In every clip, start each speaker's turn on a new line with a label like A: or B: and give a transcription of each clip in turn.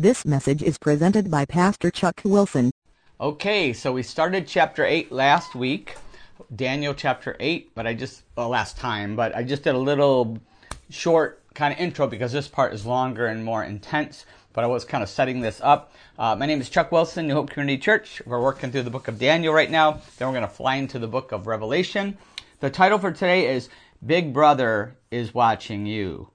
A: This message is presented by Pastor Chuck Wilson.
B: Okay, so we started chapter 8 last week, Daniel chapter 8, but I just, well, last time, but I just did a little short kind of intro because this part is longer and more intense, but I was kind of setting this up. Uh, my name is Chuck Wilson, New Hope Community Church. We're working through the book of Daniel right now, then we're going to fly into the book of Revelation. The title for today is Big Brother is Watching You.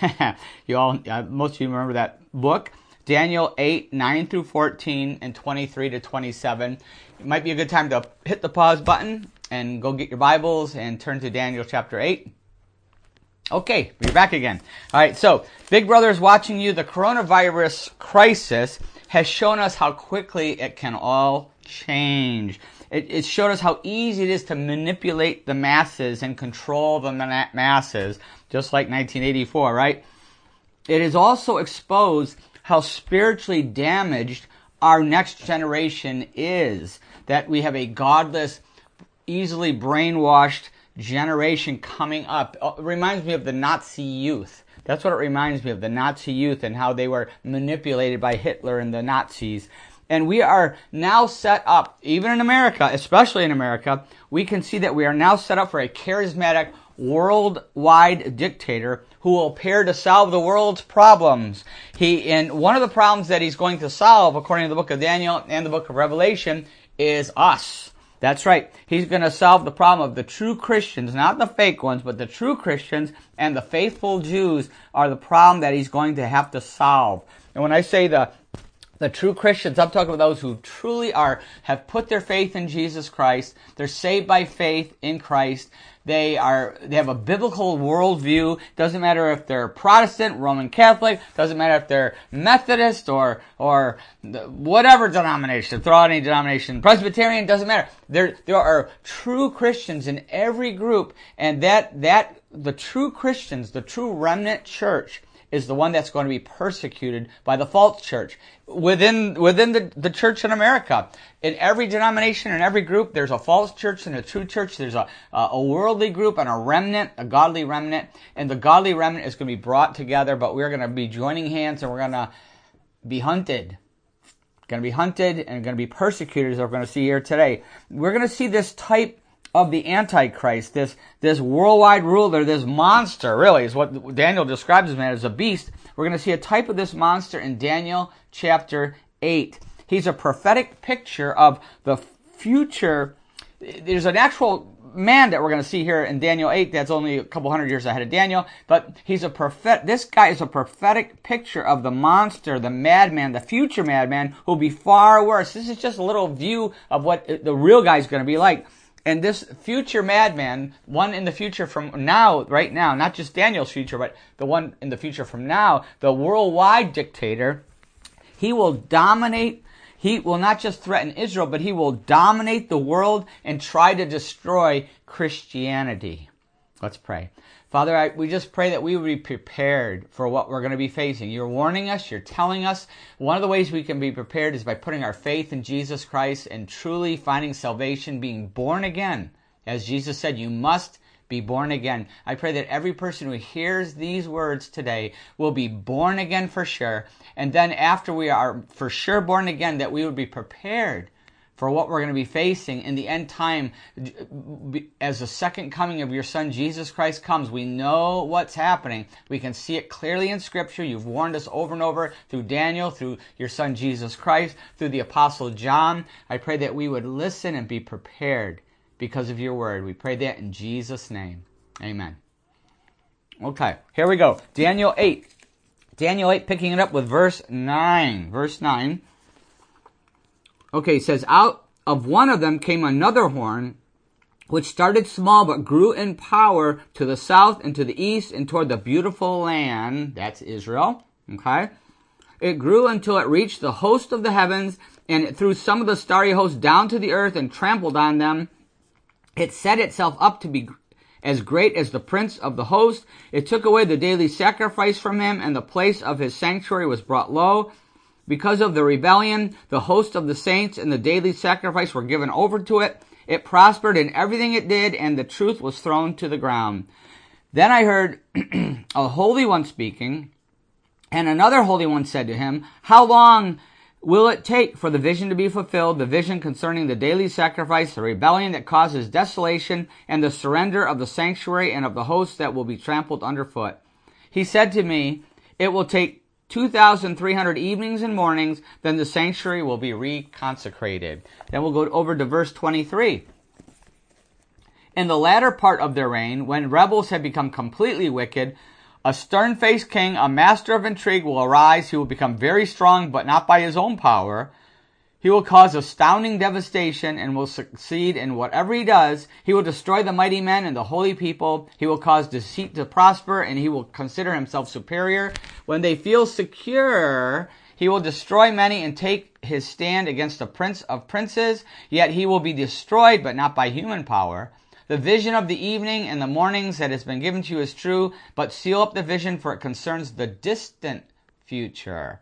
B: you all, uh, most of you remember that book. Daniel 8, 9 through 14, and 23 to 27. It might be a good time to hit the pause button and go get your Bibles and turn to Daniel chapter 8. Okay, we're back again. All right, so Big Brother is watching you. The coronavirus crisis has shown us how quickly it can all change. It, it showed us how easy it is to manipulate the masses and control the masses, just like 1984, right? It has also exposed how spiritually damaged our next generation is. That we have a godless, easily brainwashed generation coming up. Oh, it reminds me of the Nazi youth. That's what it reminds me of the Nazi youth and how they were manipulated by Hitler and the Nazis. And we are now set up, even in America, especially in America, we can see that we are now set up for a charismatic worldwide dictator who will appear to solve the world's problems. He, and one of the problems that he's going to solve, according to the book of Daniel and the book of Revelation, is us. That's right. He's going to solve the problem of the true Christians, not the fake ones, but the true Christians and the faithful Jews are the problem that he's going to have to solve. And when I say the the true Christians, I'm talking about those who truly are, have put their faith in Jesus Christ. They're saved by faith in Christ. They are, they have a biblical worldview. Doesn't matter if they're Protestant, Roman Catholic, doesn't matter if they're Methodist or, or whatever denomination, throw out any denomination, Presbyterian, doesn't matter. There, there are true Christians in every group and that, that, the true Christians, the true remnant church, is the one that's going to be persecuted by the false church within within the, the church in America. In every denomination, in every group, there's a false church and a true church. There's a, a worldly group and a remnant, a godly remnant, and the godly remnant is going to be brought together. But we're going to be joining hands and we're going to be hunted. Going to be hunted and going to be persecuted, as we're going to see here today. We're going to see this type of the Antichrist, this, this worldwide ruler, this monster, really, is what Daniel describes him as a beast. We're going to see a type of this monster in Daniel chapter 8. He's a prophetic picture of the future. There's an actual man that we're going to see here in Daniel 8 that's only a couple hundred years ahead of Daniel, but he's a prophet. This guy is a prophetic picture of the monster, the madman, the future madman who'll be far worse. This is just a little view of what the real guy's going to be like. And this future madman, one in the future from now, right now, not just Daniel's future, but the one in the future from now, the worldwide dictator, he will dominate. He will not just threaten Israel, but he will dominate the world and try to destroy Christianity. Let's pray. Father, I, we just pray that we would be prepared for what we're going to be facing. You're warning us, you're telling us. One of the ways we can be prepared is by putting our faith in Jesus Christ and truly finding salvation, being born again. As Jesus said, you must be born again. I pray that every person who hears these words today will be born again for sure. And then after we are for sure born again, that we would be prepared for what we're going to be facing in the end time as the second coming of your son Jesus Christ comes. We know what's happening. We can see it clearly in scripture. You've warned us over and over through Daniel, through your son Jesus Christ, through the apostle John. I pray that we would listen and be prepared because of your word. We pray that in Jesus' name. Amen. Okay, here we go. Daniel 8. Daniel 8, picking it up with verse 9. Verse 9. Okay, it says, Out of one of them came another horn, which started small but grew in power to the south and to the east and toward the beautiful land. That's Israel. Okay. It grew until it reached the host of the heavens and it threw some of the starry host down to the earth and trampled on them. It set itself up to be as great as the prince of the host. It took away the daily sacrifice from him and the place of his sanctuary was brought low. Because of the rebellion, the host of the saints and the daily sacrifice were given over to it. It prospered in everything it did, and the truth was thrown to the ground. Then I heard a holy one speaking, And another holy one said to him, How long will it take for the vision to be fulfilled, the vision concerning the daily sacrifice, the rebellion that causes desolation, and the surrender of the sanctuary and of the hosts that will be trampled underfoot? He said to me, It will take 2,300 evenings and mornings, then the sanctuary will be reconsecrated. Then we'll go over to verse 23. In the latter part of their reign, when rebels had become completely wicked, a stern faced king, a master of intrigue, will arise. He will become very strong, but not by his own power. He will cause astounding devastation and will succeed in whatever he does. He will destroy the mighty men and the holy people. He will cause deceit to prosper and he will consider himself superior. When they feel secure, he will destroy many and take his stand against the prince of princes. Yet he will be destroyed, but not by human power. The vision of the evening and the mornings that has been given to you is true, but seal up the vision for it concerns the distant future.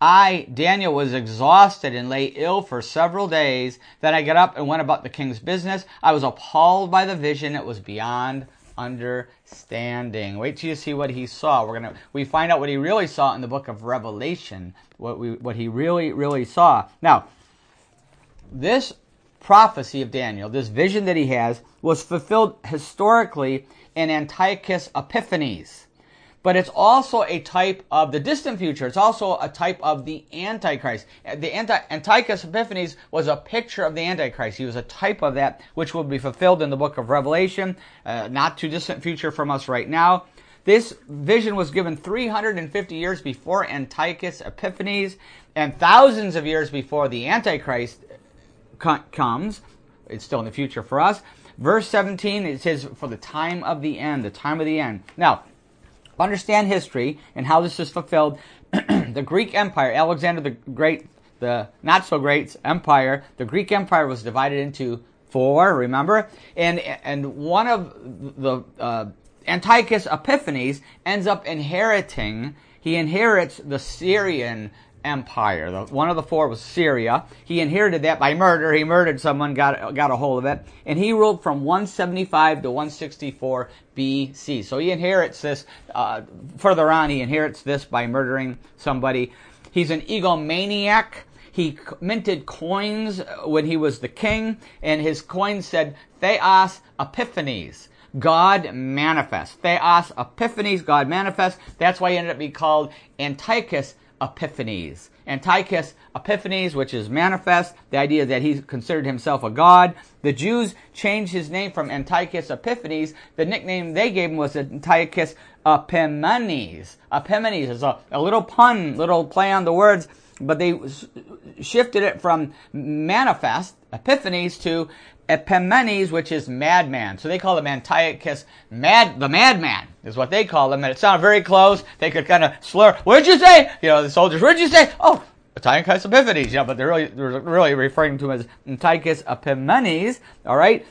B: I, Daniel, was exhausted and lay ill for several days. Then I got up and went about the king's business. I was appalled by the vision. It was beyond understanding. Wait till you see what he saw. We're gonna we find out what he really saw in the book of Revelation. What we what he really really saw. Now, this prophecy of Daniel, this vision that he has, was fulfilled historically in Antiochus Epiphanes. But it's also a type of the distant future. It's also a type of the Antichrist. The Anti- Antiochus Epiphanes was a picture of the Antichrist. He was a type of that, which will be fulfilled in the book of Revelation, uh, not too distant future from us right now. This vision was given 350 years before Antiochus Epiphanes and thousands of years before the Antichrist comes. It's still in the future for us. Verse 17, it says, for the time of the end, the time of the end. Now, understand history and how this is fulfilled. the Greek Empire, Alexander the Great, the not so great empire, the Greek Empire was divided into four, remember? And, and one of the, uh, Antiochus Epiphanes ends up inheriting, he inherits the Syrian empire. The, one of the four was Syria. He inherited that by murder. He murdered someone, got, got a hold of it. And he ruled from 175 to 164 BC. So he inherits this, uh, further on, he inherits this by murdering somebody. He's an egomaniac. He minted coins when he was the king, and his coins said Theos Epiphanes. God manifest. Theos Epiphanes, God manifest. That's why he ended up being called Antiochus Epiphanes. Antiochus Epiphanes, which is manifest, the idea that he considered himself a god. The Jews changed his name from Antiochus Epiphanes. The nickname they gave him was Antiochus Epimanes. Epimanes is a, a little pun, little play on the words, but they shifted it from manifest, Epiphanes, to Epimanes, which is madman. So they call him Antiochus mad, the madman is what they call him. And it sounded very close. They could kind of slur, what'd you say? You know, the soldiers, what'd you say? Oh, Antiochus Epiphanes, you know, but they're really, they're really referring to him as Antiochus Epimanes, alright?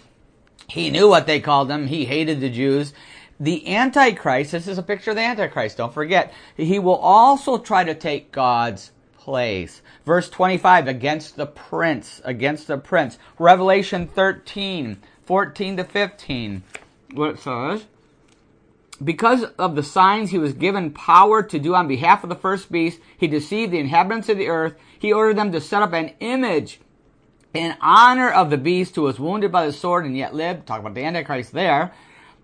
B: He knew what they called him. He hated the Jews. The Antichrist, this is a picture of the Antichrist, don't forget. He will also try to take God's place. Verse 25, against the prince, against the prince. Revelation 13, 14 to 15, what it says. Because of the signs he was given power to do on behalf of the first beast, he deceived the inhabitants of the earth. He ordered them to set up an image in honor of the beast who was wounded by the sword and yet lived. Talk about the Antichrist there.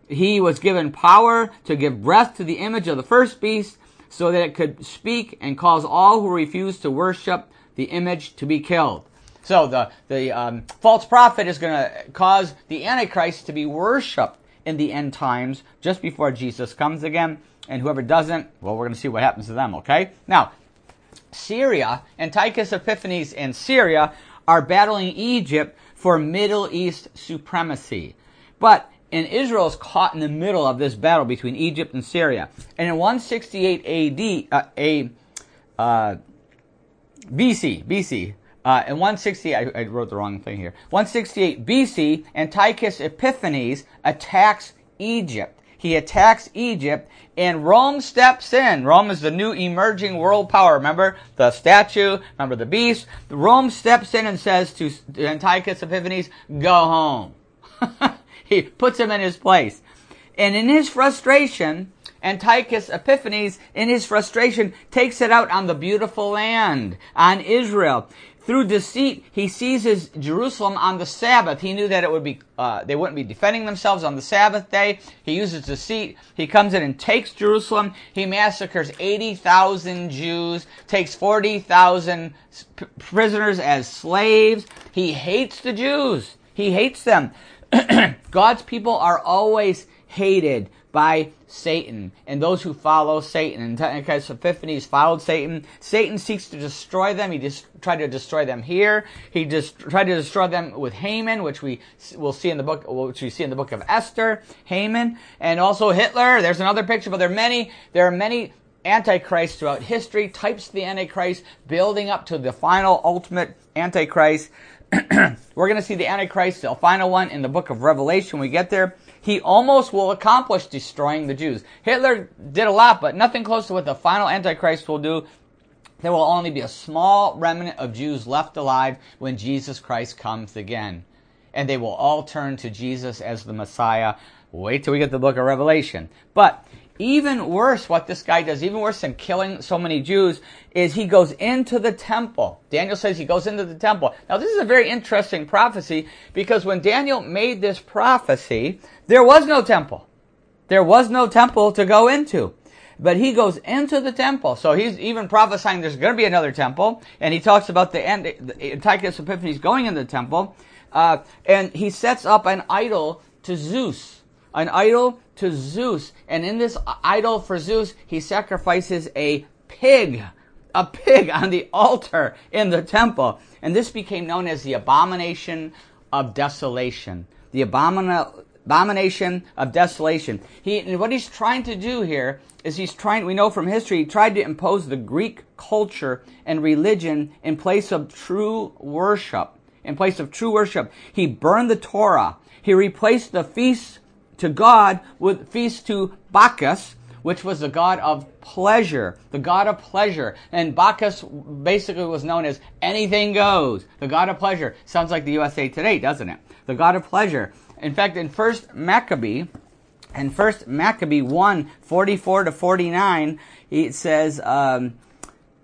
B: He was given power to give breath to the image of the first beast so that it could speak and cause all who refuse to worship the image to be killed. So the, the um, false prophet is going to cause the Antichrist to be worshipped in the end times just before Jesus comes again. And whoever doesn't, well, we're going to see what happens to them, okay? Now, Syria, Antiochus Epiphanes and Syria are battling Egypt for Middle East supremacy. But and Israel is caught in the middle of this battle between Egypt and Syria. And in 168 AD, uh, a, uh, BC, BC, uh, in 168, I, I, wrote the wrong thing here. 168 BC, Antiochus Epiphanes attacks Egypt. He attacks Egypt, and Rome steps in. Rome is the new emerging world power. Remember the statue? Remember the beast? Rome steps in and says to Antiochus Epiphanes, "Go home." he puts him in his place, and in his frustration, Antiochus Epiphanes, in his frustration, takes it out on the beautiful land, on Israel. Through deceit, he seizes Jerusalem on the Sabbath. He knew that it would be, uh, they wouldn't be defending themselves on the Sabbath day. He uses deceit. He comes in and takes Jerusalem. He massacres 80,000 Jews, takes 40,000 prisoners as slaves. He hates the Jews. He hates them. God's people are always hated by Satan and those who follow Satan. And Antiochus Epiphanes followed Satan. Satan seeks to destroy them. He just tried to destroy them here. He just tried to destroy them with Haman, which we will see in the book, which we see in the book of Esther. Haman and also Hitler. There's another picture, but there are many. There are many antichrists throughout history. Types of the antichrist building up to the final ultimate antichrist. We're going to see the antichrist, the final one, in the book of Revelation. We get there he almost will accomplish destroying the Jews. Hitler did a lot, but nothing close to what the final Antichrist will do. There will only be a small remnant of Jews left alive when Jesus Christ comes again. And they will all turn to Jesus as the Messiah. Wait till we get the book of Revelation. But even worse, what this guy does, even worse than killing so many Jews, is he goes into the temple. Daniel says he goes into the temple. Now, this is a very interesting prophecy because when Daniel made this prophecy, there was no temple. There was no temple to go into. But he goes into the temple. So he's even prophesying there's going to be another temple. And he talks about the end, Antiochus Epiphanes going in the temple. Uh, and he sets up an idol to Zeus. An idol to Zeus. And in this idol for Zeus, he sacrifices a pig. A pig on the altar in the temple. And this became known as the abomination of desolation. The abomination abomination of desolation. He, and what he's trying to do here is he's trying, we know from history, he tried to impose the Greek culture and religion in place of true worship. In place of true worship. He burned the Torah. He replaced the feasts to God with feast to Bacchus, which was the god of pleasure, the god of pleasure. And Bacchus basically was known as anything goes, the god of pleasure. Sounds like the USA Today, doesn't it? The god of pleasure. In fact, in First Maccabee, in First Maccabee 1, 44 to 49, it says, um,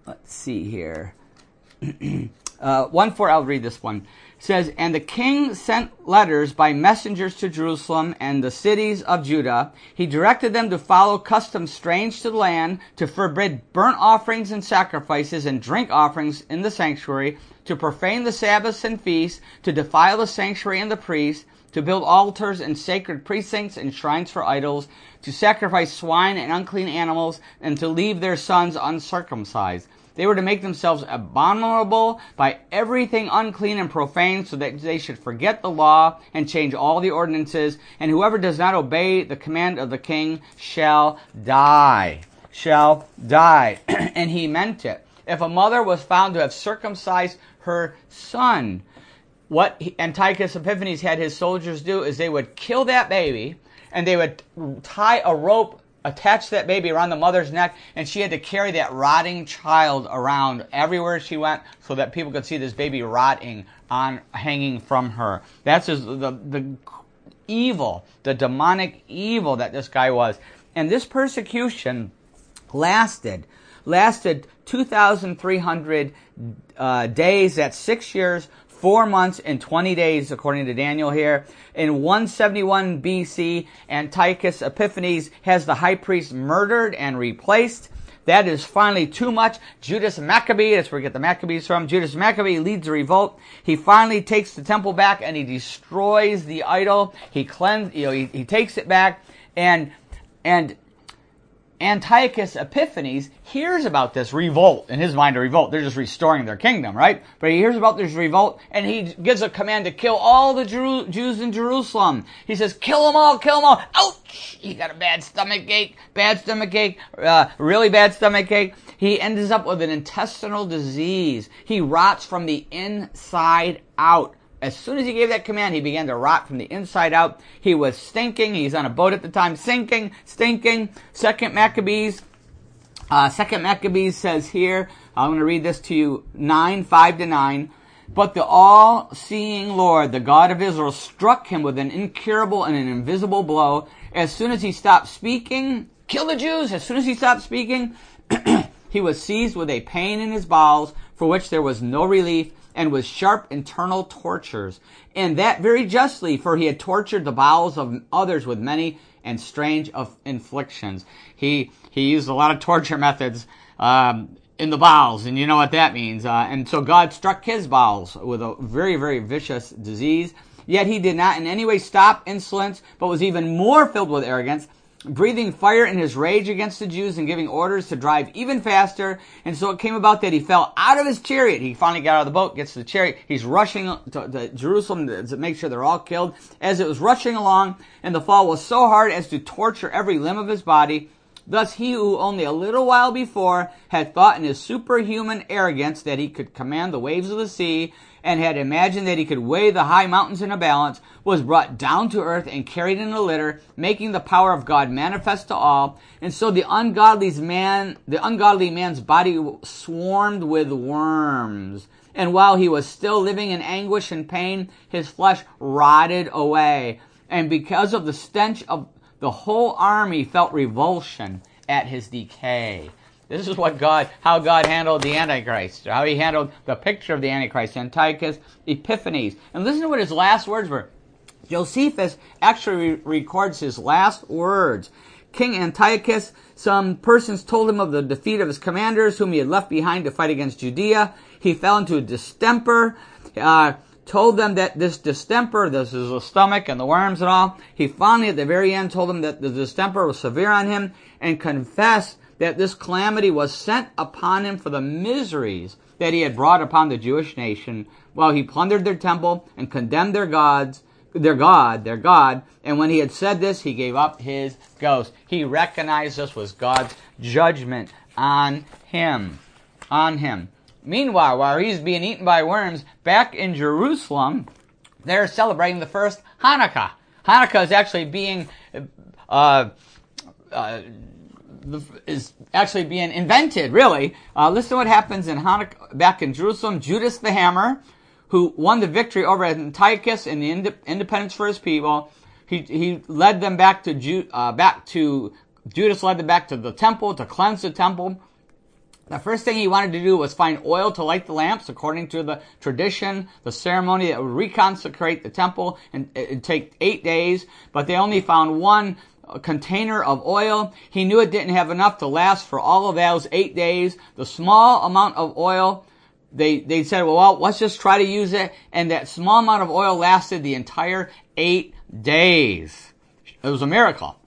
B: let's see here. uh, 1 4, I'll read this one says, And the king sent letters by messengers to Jerusalem and the cities of Judah. He directed them to follow customs strange to the land, to forbid burnt offerings and sacrifices and drink offerings in the sanctuary, to profane the Sabbaths and feasts, to defile the sanctuary and the priests, to build altars and sacred precincts and shrines for idols, to sacrifice swine and unclean animals, and to leave their sons uncircumcised they were to make themselves abominable by everything unclean and profane so that they should forget the law and change all the ordinances. And whoever does not obey the command of the king shall die. Shall die. and he meant it. If a mother was found to have circumcised her son, what Antiochus Epiphanes had his soldiers do is they would kill that baby and they would tie a rope attached that baby around the mother's neck, and she had to carry that rotting child around everywhere she went so that people could see this baby rotting on hanging from her. That's just the the evil, the demonic evil that this guy was. And this persecution lasted lasted 2,300 uh, days. That's six years, four months and 20 days, according to Daniel here. In 171 BC, Antiochus Epiphanes has the high priest murdered and replaced. That is finally too much. Judas Maccabee, that's where we get the Maccabees from. Judas Maccabee leads a revolt. He finally takes the temple back and he destroys the idol. He cleans, you know, he, he takes it back and, and Antiochus Epiphanes hears about this revolt. In his mind, a revolt. They're just restoring their kingdom, right? But he hears about this revolt and he gives a command to kill all the Jews in Jerusalem. He says, kill them all, kill them all. Ouch! He got a bad stomach ache, bad stomach ache, uh, really bad stomach ache. He ends up with an intestinal disease. He rots from the inside out. As soon as he gave that command, he began to rot from the inside out. He was stinking. He's on a boat at the time, sinking, stinking. Second Maccabees, uh, Second Maccabees says here, I'm going to read this to you, 9, 5 to 9. But the all-seeing Lord, the God of Israel, struck him with an incurable and an invisible blow. As soon as he stopped speaking, kill the Jews. As soon as he stopped speaking, he was seized with a pain in his bowels for which there was no relief and with sharp internal tortures. And that very justly, for he had tortured the bowels of others with many and strange inflictions. He, he used a lot of torture methods, um, in the bowels, and you know what that means. Uh, and so God struck his bowels with a very, very vicious disease. Yet he did not in any way stop insolence, but was even more filled with arrogance, breathing fire in his rage against the Jews and giving orders to drive even faster. And so it came about that he fell out of his chariot. He finally got out of the boat, gets to the chariot. He's rushing to, to Jerusalem to, to make sure they're all killed. As it was rushing along, and the fall was so hard as to torture every limb of his body, Thus he who only a little while before had thought in his superhuman arrogance that he could command the waves of the sea, and had imagined that he could weigh the high mountains in a balance, was brought down to earth and carried in a litter, making the power of God manifest to all. And so the ungodly man, the ungodly man's body swarmed with worms. And while he was still living in anguish and pain, his flesh rotted away. And because of the stench of the whole army felt revulsion at his decay. This is what God, how God handled the Antichrist, how he handled the picture of the Antichrist, Antiochus Epiphanes. And listen to what his last words were. Josephus actually records his last words. King Antiochus, some persons told him of the defeat of his commanders whom he had left behind to fight against Judea. He fell into a distemper. Uh, told them that this distemper, this is the stomach and the worms and all, he finally at the very end told them that the distemper was severe on him and confessed that this calamity was sent upon him for the miseries that he had brought upon the Jewish nation while he plundered their temple and condemned their gods, their God, their God. And when he had said this, he gave up his ghost. He recognized this was God's judgment on him. On him. Meanwhile, while he's being eaten by worms, back in Jerusalem, they're celebrating the first Hanukkah. Hanukkah is actually being uh, uh, is actually being invented, really. Uh, listen to what happens in Hanukkah, back in Jerusalem. Judas the Hammer, who won the victory over Antiochus and the ind- independence for his people, he, he led them back to, Ju- uh, back to, Judas led them back to the temple to cleanse the temple. The first thing he wanted to do was find oil to light the lamps according to the tradition, the ceremony that would reconsecrate the temple and it'd take eight days, but they only found one container of oil. He knew it didn't have enough to last for all of those eight days. The small amount of oil, they, they said, well, let's just try to use it. And that small amount of oil lasted the entire eight days. It was a miracle.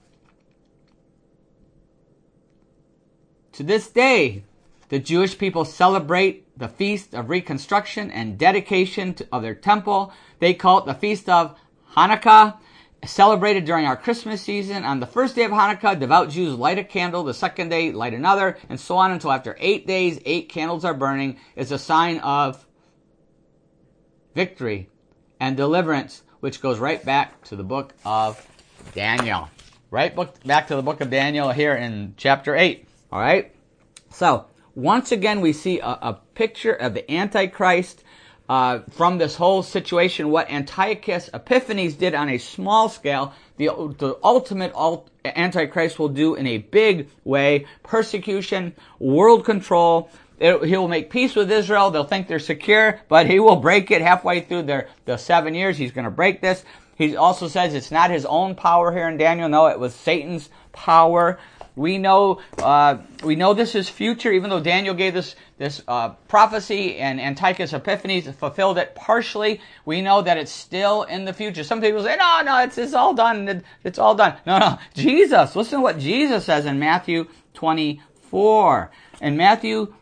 B: To this day, the Jewish people celebrate the feast of reconstruction and dedication of their temple. They call it the feast of Hanukkah celebrated during our Christmas season. On the first day of Hanukkah, devout Jews light a candle. The second day, light another, and so on until after eight days, eight candles are burning. It's a sign of victory and deliverance, which goes right back to the book of Daniel. Right book, back to the book of Daniel here in chapter 8. All right? So, once again, we see a, a picture of the Antichrist uh, from this whole situation, what Antiochus Epiphanes did on a small scale, the, the ultimate alt- Antichrist will do in a big way. Persecution, world control. He will make peace with Israel. They'll think they're secure, but he will break it halfway through their, the seven years. He's going to break this. He also says it's not his own power here in Daniel. No, it was Satan's power. We know uh, we know this is future, even though Daniel gave this this uh, prophecy and Antiochus Epiphanes fulfilled it partially. We know that it's still in the future. Some people say, "No, no, it's it's all done. It's all done." No, no. Jesus, listen to what Jesus says in Matthew 24. In Matthew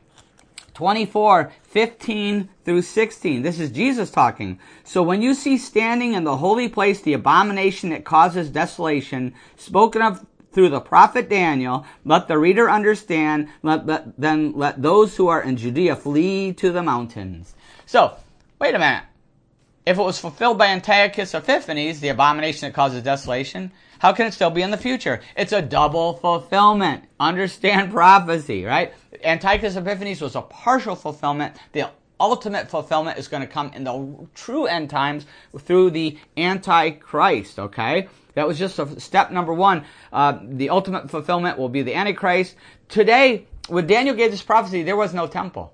B: 24, 15 through 16. This is Jesus talking. So when you see standing in the holy place the abomination that causes desolation, spoken of through the prophet Daniel, let the reader understand, let, let, then let those who are in Judea flee to the mountains. So, wait a minute. If it was fulfilled by Antiochus Epiphanes, the abomination that causes desolation, how can it still be in the future? It's a double fulfillment. Understand prophecy, right? Antiochus Epiphanes was a partial fulfillment. The ultimate fulfillment is going to come in the true end times through the Antichrist, okay? That was just step number one. Uh, the ultimate fulfillment will be the Antichrist. Today, when Daniel gave this prophecy, there was no temple.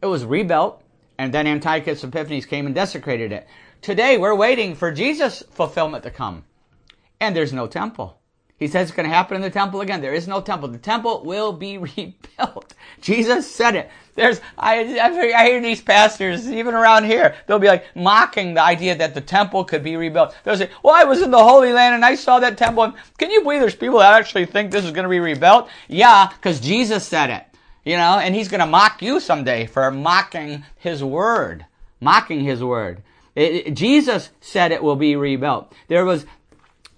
B: It was rebuilt, and then Antiochus Epiphanes came and desecrated it. Today, we're waiting for Jesus' fulfillment to come, and there's no temple. He says it's going to happen in the temple again. There is no temple. The temple will be rebuilt. Jesus said it. There's, I, I hear these pastors, even around here, they'll be like mocking the idea that the temple could be rebuilt. They'll say, well, I was in the Holy Land and I saw that temple. And can you believe there's people that actually think this is going to be rebuilt? Yeah, because Jesus said it. You know, and he's going to mock you someday for mocking his word. Mocking his word. It, it, Jesus said it will be rebuilt. There was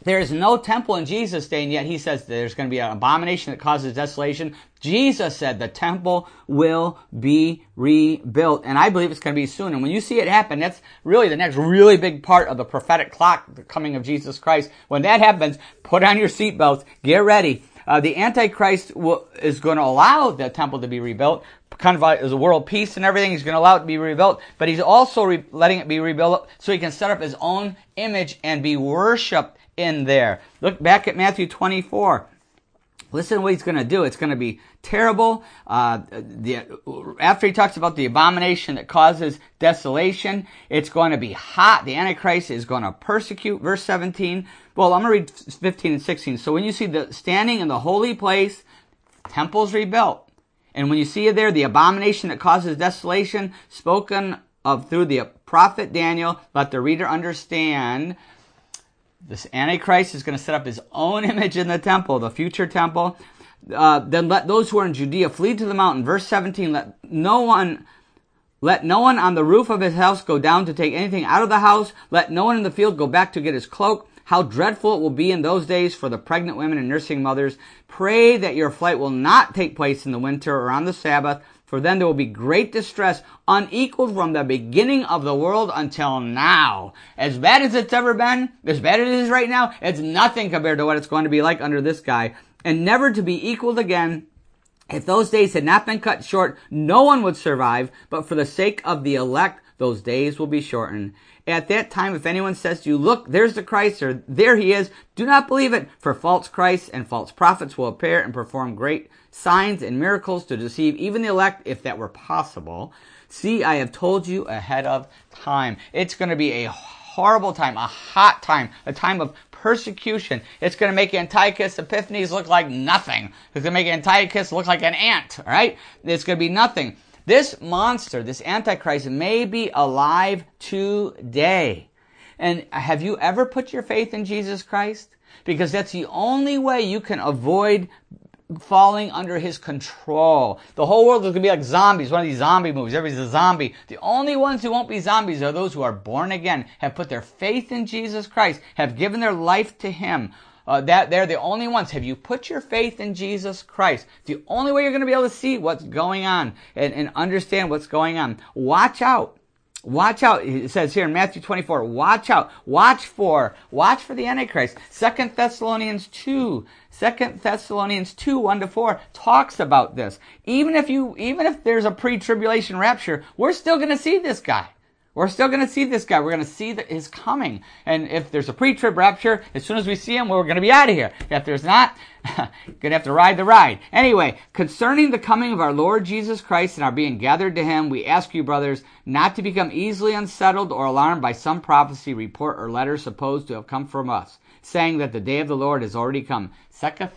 B: there is no temple in Jesus' day, and yet he says there's going to be an abomination that causes desolation. Jesus said the temple will be rebuilt, and I believe it's going to be soon. And when you see it happen, that's really the next really big part of the prophetic clock, the coming of Jesus Christ. When that happens, put on your seatbelts, get ready. Uh, the Antichrist will, is going to allow the temple to be rebuilt, kind of as a world peace and everything. He's going to allow it to be rebuilt, but he's also re- letting it be rebuilt so he can set up his own image and be worshipped in there. Look back at Matthew 24. Listen to what he's going to do. It's going to be terrible. Uh, the, after he talks about the abomination that causes desolation, it's going to be hot. The Antichrist is going to persecute. Verse 17. Well, I'm going to read 15 and 16. So when you see the standing in the holy place, temples rebuilt. And when you see it there, the abomination that causes desolation, spoken of through the prophet Daniel, let the reader understand this Antichrist is going to set up his own image in the temple, the future temple. Uh, then let those who are in Judea flee to the mountain. Verse 17, let no one, let no one on the roof of his house go down to take anything out of the house. Let no one in the field go back to get his cloak. How dreadful it will be in those days for the pregnant women and nursing mothers. Pray that your flight will not take place in the winter or on the Sabbath, for then there will be great distress, unequaled from the beginning of the world until now. As bad as it's ever been, as bad as it is right now, it's nothing compared to what it's going to be like under this guy, and never to be equaled again. If those days had not been cut short, no one would survive, but for the sake of the elect, those days will be shortened. At that time, if anyone says to you, look, there's the Christ, or there he is, do not believe it, for false Christs and false prophets will appear and perform great signs and miracles to deceive even the elect if that were possible. See, I have told you ahead of time. It's going to be a horrible time, a hot time, a time of persecution. It's going to make Antiochus Epiphanes look like nothing. It's going to make Antiochus look like an ant, all right? It's going to be nothing. This monster, this Antichrist, may be alive today. And have you ever put your faith in Jesus Christ? Because that's the only way you can avoid falling under his control. The whole world is going to be like zombies, one of these zombie movies. Everybody's a zombie. The only ones who won't be zombies are those who are born again, have put their faith in Jesus Christ, have given their life to him. Uh, that they're the only ones. Have you put your faith in Jesus Christ? The only way you're going to be able to see what's going on and, and understand what's going on. Watch out. Watch out. It says here in Matthew 24, watch out. Watch for, watch for the Antichrist. Second Thessalonians 2, Second Thessalonians 2, 1 to 4 talks about this. Even if you, even if there's a pre-tribulation rapture, we're still going to see this guy. We're still going to see this guy. We're going to see that his coming. And if there's a pre-trib rapture, as soon as we see him, we're going to be out of here. If there's not, going to have to ride the ride. Anyway, concerning the coming of our Lord Jesus Christ and our being gathered to him, we ask you, brothers, not to become easily unsettled or alarmed by some prophecy, report, or letter supposed to have come from us, saying that the day of the Lord has already come. Second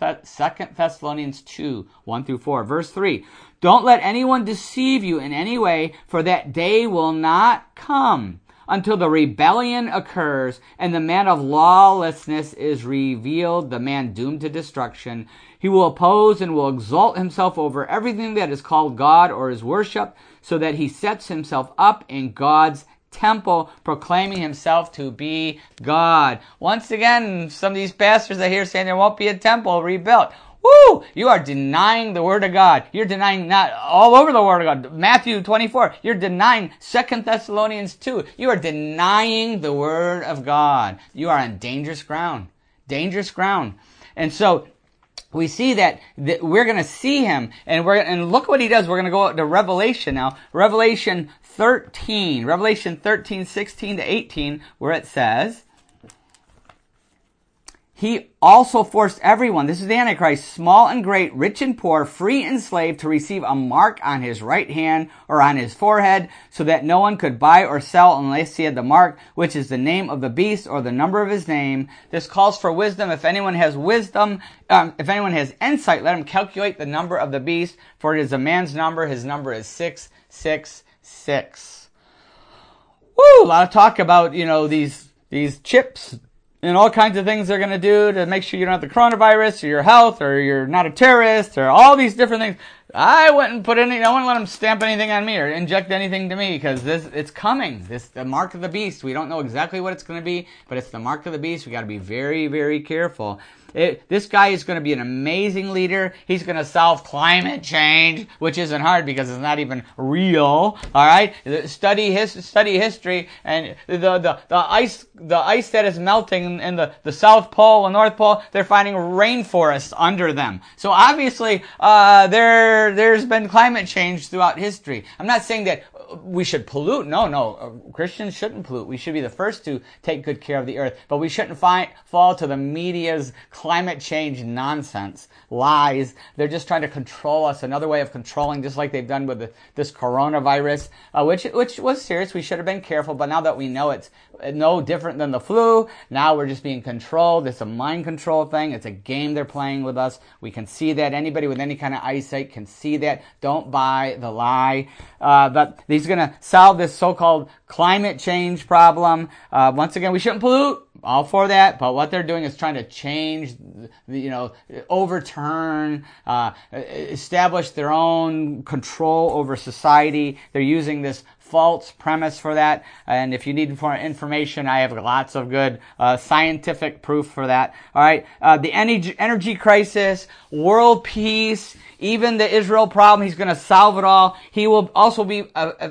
B: Thessalonians 2, 1 through 4. Verse 3. Don't let anyone deceive you in any way, for that day will not come until the rebellion occurs and the man of lawlessness is revealed, the man doomed to destruction. He will oppose and will exalt himself over everything that is called God or is worship, so that he sets himself up in God's temple, proclaiming himself to be God. Once again, some of these pastors I hear saying there won't be a temple rebuilt. Woo! You are denying the Word of God. You're denying not all over the Word of God. Matthew 24. You're denying Second Thessalonians 2. You are denying the Word of God. You are on dangerous ground. Dangerous ground. And so, we see that, that we're going to see him and we're and look what he does we're going to go to revelation now revelation 13 revelation 13 16 to 18 where it says he also forced everyone, this is the Antichrist, small and great, rich and poor, free and slave, to receive a mark on his right hand or on his forehead, so that no one could buy or sell unless he had the mark, which is the name of the beast or the number of his name. This calls for wisdom. If anyone has wisdom, um, if anyone has insight, let him calculate the number of the beast, for it is a man's number. His number is 666. Woo! A lot of talk about, you know, these, these chips and all kinds of things they're going to do to make sure you don't have the coronavirus or your health or you're not a terrorist or all these different things. I wouldn't put any, I wouldn't let them stamp anything on me or inject anything to me because this, it's coming. This, the mark of the beast. We don't know exactly what it's going to be, but it's the mark of the beast. We got to be very, very careful. It, this guy is going to be an amazing leader. He's going to solve climate change, which isn't hard because it's not even real. All right, study his study history and the the, the ice the ice that is melting in the the South Pole and North Pole. They're finding rainforests under them. So obviously, uh, there there's been climate change throughout history. I'm not saying that we should pollute. No, no. Uh, Christians shouldn't pollute. We should be the first to take good care of the earth. But we shouldn't find, fall to the media's climate change nonsense, lies. They're just trying to control us. Another way of controlling, just like they've done with the, this coronavirus, uh, which, which was serious. We should have been careful. But now that we know it's no different than the flu, now we're just being controlled. It's a mind control thing. It's a game they're playing with us. We can see that. Anybody with any kind of eyesight can see that. Don't buy the lie. Uh, but the He's going to solve this so-called climate change problem. Uh, once again, we shouldn't pollute. All for that, but what they're doing is trying to change, you know, overturn, uh, establish their own control over society. They're using this false premise for that. And if you need more information, I have lots of good uh, scientific proof for that. All right, uh, the energy, energy crisis, world peace, even the Israel problem, he's going to solve it all. He will also be uh, uh,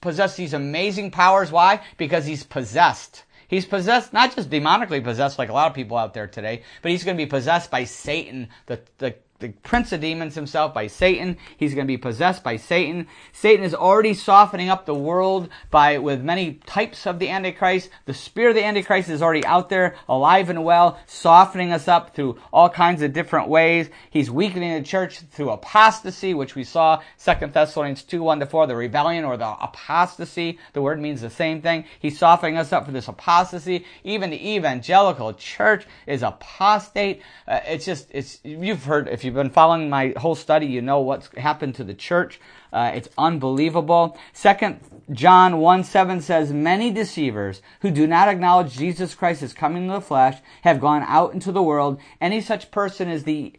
B: possess these amazing powers. Why? Because he's possessed. He's possessed, not just demonically possessed like a lot of people out there today, but he's going to be possessed by Satan, the, the the prince of demons himself by Satan. He's going to be possessed by Satan. Satan is already softening up the world by with many types of the Antichrist. The spirit of the Antichrist is already out there, alive and well, softening us up through all kinds of different ways. He's weakening the church through apostasy, which we saw Second Thessalonians 2, 1 to 4, the rebellion or the apostasy. The word means the same thing. He's softening us up for this apostasy. Even the evangelical church is apostate. Uh, it's just, it's, you've heard, if you've been following my whole study, you know what's happened to the church. Uh, it's unbelievable. Second John 1 7 says, Many deceivers who do not acknowledge Jesus Christ is coming in the flesh have gone out into the world. Any such person is the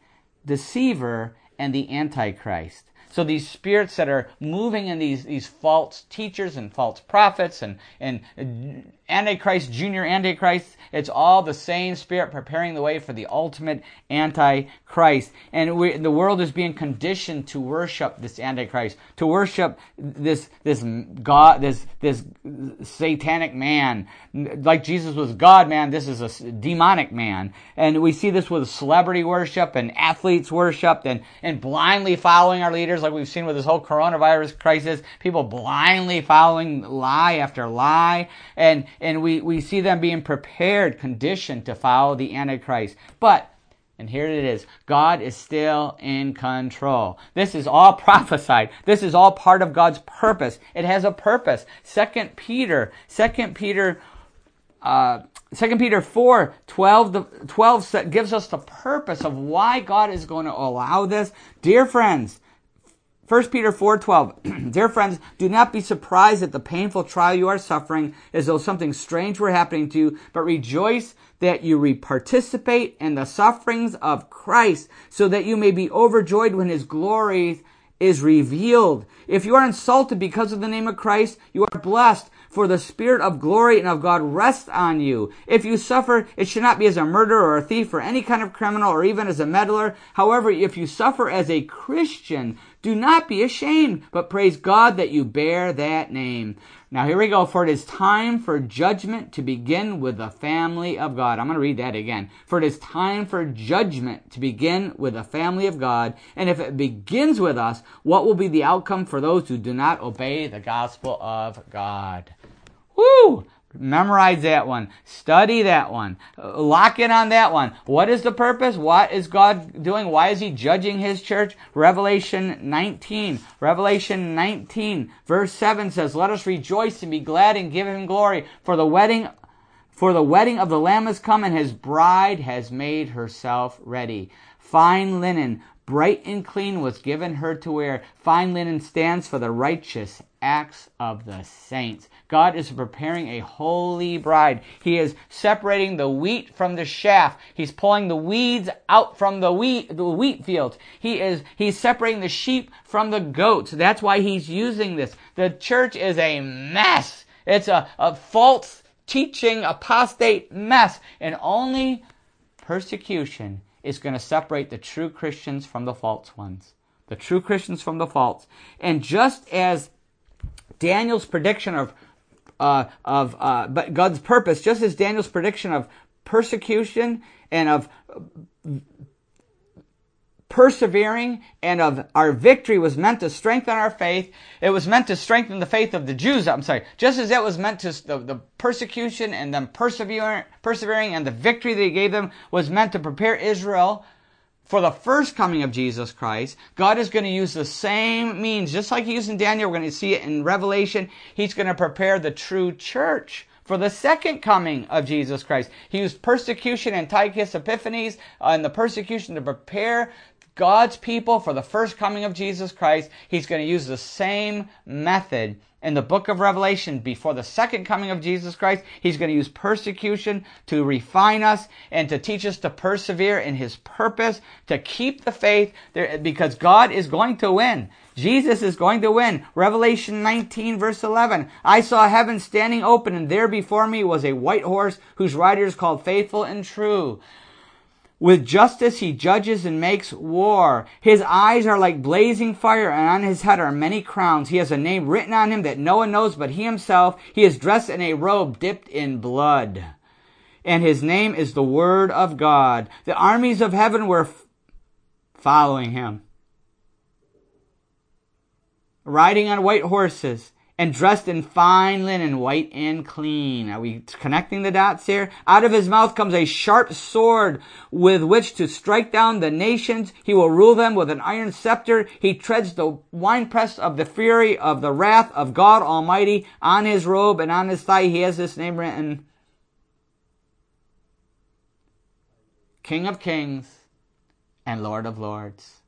B: deceiver and the antichrist. So these spirits that are moving in these, these false teachers and false prophets and, and Antichrist, junior Antichrist. It's all the same spirit preparing the way for the ultimate Antichrist. And we, the world is being conditioned to worship this Antichrist, to worship this, this God, this, this satanic man. Like Jesus was God man, this is a demonic man. And we see this with celebrity worship and athletes worship and, and blindly following our leaders, like we've seen with this whole coronavirus crisis. People blindly following lie after lie. And, and we, we see them being prepared, conditioned to follow the Antichrist. But and here it is. God is still in control. This is all prophesied. This is all part of God's purpose. It has a purpose. Second Peter, Second Peter, uh, 2 Peter 4, 12, 12 gives us the purpose of why God is going to allow this. Dear friends, 1 Peter 4:12 Dear friends, do not be surprised at the painful trial you are suffering as though something strange were happening to you, but rejoice that you participate in the sufferings of Christ so that you may be overjoyed when his glory is revealed. If you are insulted because of the name of Christ, you are blessed for the spirit of glory and of God rests on you. If you suffer, it should not be as a murderer or a thief or any kind of criminal or even as a meddler. However, if you suffer as a Christian, Do not be ashamed, but praise God that you bear that name. Now here we go. For it is time for judgment to begin with the family of God. I'm going to read that again. For it is time for judgment to begin with the family of God. And if it begins with us, what will be the outcome for those who do not obey the gospel of God? Woo! Memorize that one. Study that one. Lock in on that one. What is the purpose? What is God doing? Why is He judging His church? Revelation 19. Revelation 19, verse 7 says, Let us rejoice and be glad and give Him glory, for the wedding for the wedding of the Lamb has come, and his bride has made herself ready. Fine linen, bright and clean, was given her to wear. Fine linen stands for the righteous acts of the saints. God is preparing a holy bride. He is separating the wheat from the chaff. He's pulling the weeds out from the wheat, the wheat fields. He is, he's separating the sheep from the goats. That's why he's using this. The church is a mess. It's a, a false teaching, apostate mess. And only persecution is going to separate the true Christians from the false ones. The true Christians from the false. And just as Daniel's prediction of uh, of uh, but God's purpose, just as Daniel's prediction of persecution and of persevering and of our victory was meant to strengthen our faith. It was meant to strengthen the faith of the Jews. I'm sorry. Just as it was meant to, the, the persecution and them persevering, persevering and the victory that he gave them was meant to prepare Israel for the first coming of Jesus Christ, God is going to use the same means, just like he used in Daniel, we're going to see it in Revelation. He's going to prepare the true church for the second coming of Jesus Christ. He used persecution, Antiochus Epiphanes, uh, and the persecution to prepare God's people for the first coming of Jesus Christ. He's going to use the same method in the book of Revelation before the second coming of Jesus Christ. He's going to use persecution to refine us and to teach us to persevere in his purpose, to keep the faith there, because God is going to win. Jesus is going to win. Revelation 19 verse 11. I saw heaven standing open and there before me was a white horse whose rider is called faithful and true. With justice he judges and makes war. His eyes are like blazing fire, and on his head are many crowns. He has a name written on him that no one knows but he himself. He is dressed in a robe dipped in blood. And his name is the Word of God. The armies of heaven were f- following him, riding on white horses and dressed in fine linen, white and clean. Are we connecting the dots here? Out of his mouth comes a sharp sword with which to strike down the nations. He will rule them with an iron scepter. He treads the winepress of the fury of the wrath of God Almighty. On his robe and on his thigh he has this name written. King of Kings and Lord of Lords.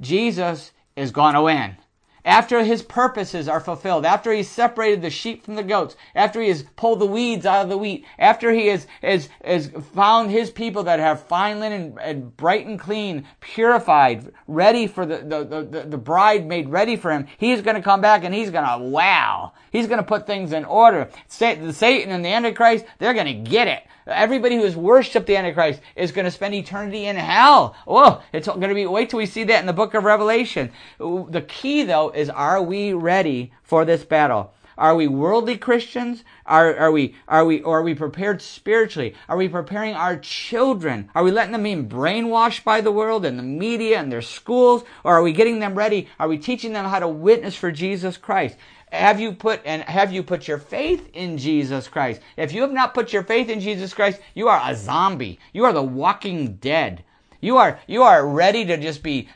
B: Jesus is going to win after his purposes are fulfilled, after he's separated the sheep from the goats, after he has pulled the weeds out of the wheat, after he has, has, has found his people that have fine linen and bright and clean, purified, ready for the, the, the, the bride made ready for him, he's going to come back and he's going to wow. He's going to put things in order. Satan and the Antichrist, they're going to get it. Everybody who has worshipped the Antichrist is going to spend eternity in hell. Oh, it's going to be, wait till we see that in the book of Revelation. The key though is are we ready for this battle? Are we worldly Christians? Are, are we, are we, or are we prepared spiritually? Are we preparing our children? Are we letting them be brainwashed by the world and the media and their schools? Or are we getting them ready? Are we teaching them how to witness for Jesus Christ? Have you put and have you put your faith in Jesus Christ? If you have not put your faith in Jesus Christ, you are a zombie. You are the walking dead. You are you are ready to just be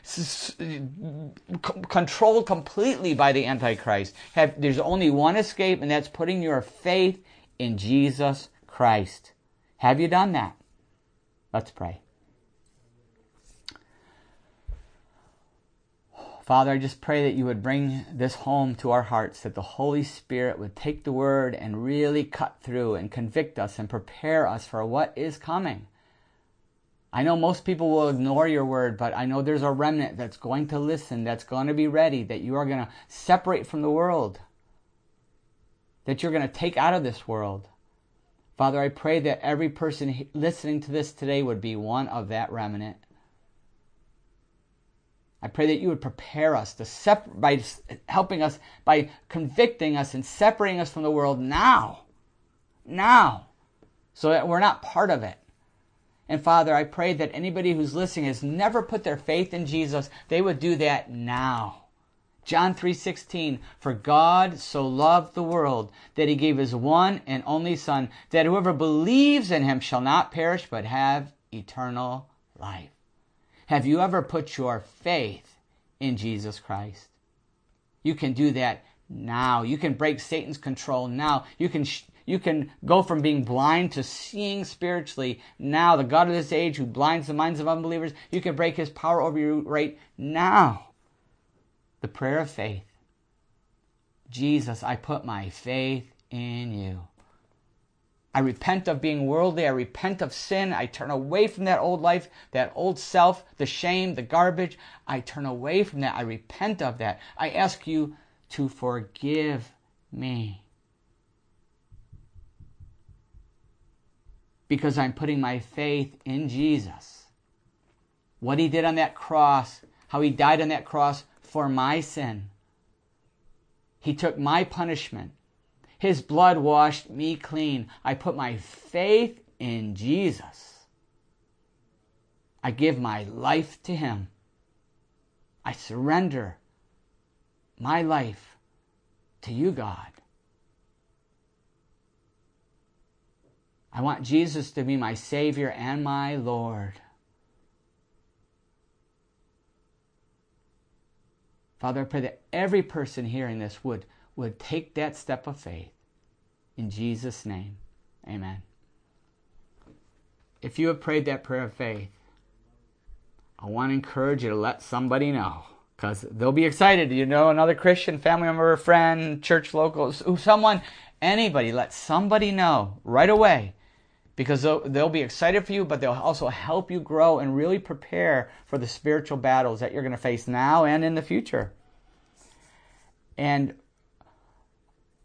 B: controlled completely by the antichrist. Have, there's only one escape and that's putting your faith in Jesus Christ. Have you done that? Let's pray. Father, I just pray that you would bring this home to our hearts, that the Holy Spirit would take the word and really cut through and convict us and prepare us for what is coming. I know most people will ignore your word, but I know there's a remnant that's going to listen, that's going to be ready, that you are going to separate from the world, that you're going to take out of this world. Father, I pray that every person listening to this today would be one of that remnant. I pray that you would prepare us to sep- by helping us, by convicting us and separating us from the world now. Now. So that we're not part of it. And Father, I pray that anybody who's listening has never put their faith in Jesus, they would do that now. John 3:16 For God so loved the world that he gave his one and only son that whoever believes in him shall not perish but have eternal life. Have you ever put your faith in Jesus Christ? You can do that now. You can break Satan's control now. You can sh- you can go from being blind to seeing spiritually now. The God of this age who blinds the minds of unbelievers, you can break his power over you right now. The prayer of faith. Jesus, I put my faith in you. I repent of being worldly. I repent of sin. I turn away from that old life, that old self, the shame, the garbage. I turn away from that. I repent of that. I ask you to forgive me. Because I'm putting my faith in Jesus. What he did on that cross, how he died on that cross for my sin. He took my punishment. His blood washed me clean. I put my faith in Jesus. I give my life to Him. I surrender my life to you, God. I want Jesus to be my Savior and my Lord. Father, I pray that every person hearing this would, would take that step of faith. In Jesus' name, amen. If you have prayed that prayer of faith, I want to encourage you to let somebody know because they'll be excited. You know, another Christian, family member, friend, church local, someone, anybody, let somebody know right away because they'll, they'll be excited for you, but they'll also help you grow and really prepare for the spiritual battles that you're going to face now and in the future. And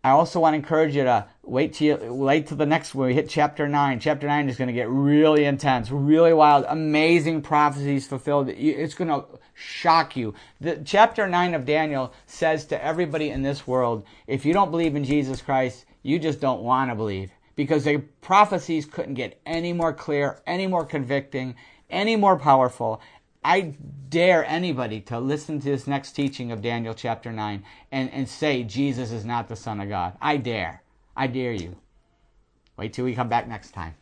B: I also want to encourage you to wait till you, wait till the next when we hit chapter nine. Chapter nine is going to get really intense, really wild, amazing prophecies fulfilled. It's going to shock you. The chapter nine of Daniel says to everybody in this world, if you don't believe in Jesus Christ, you just don't want to believe because the prophecies couldn't get any more clear, any more convicting, any more powerful. I dare anybody to listen to this next teaching of Daniel chapter 9 and, and say Jesus is not the Son of God. I dare. I dare you. Wait till we come back next time.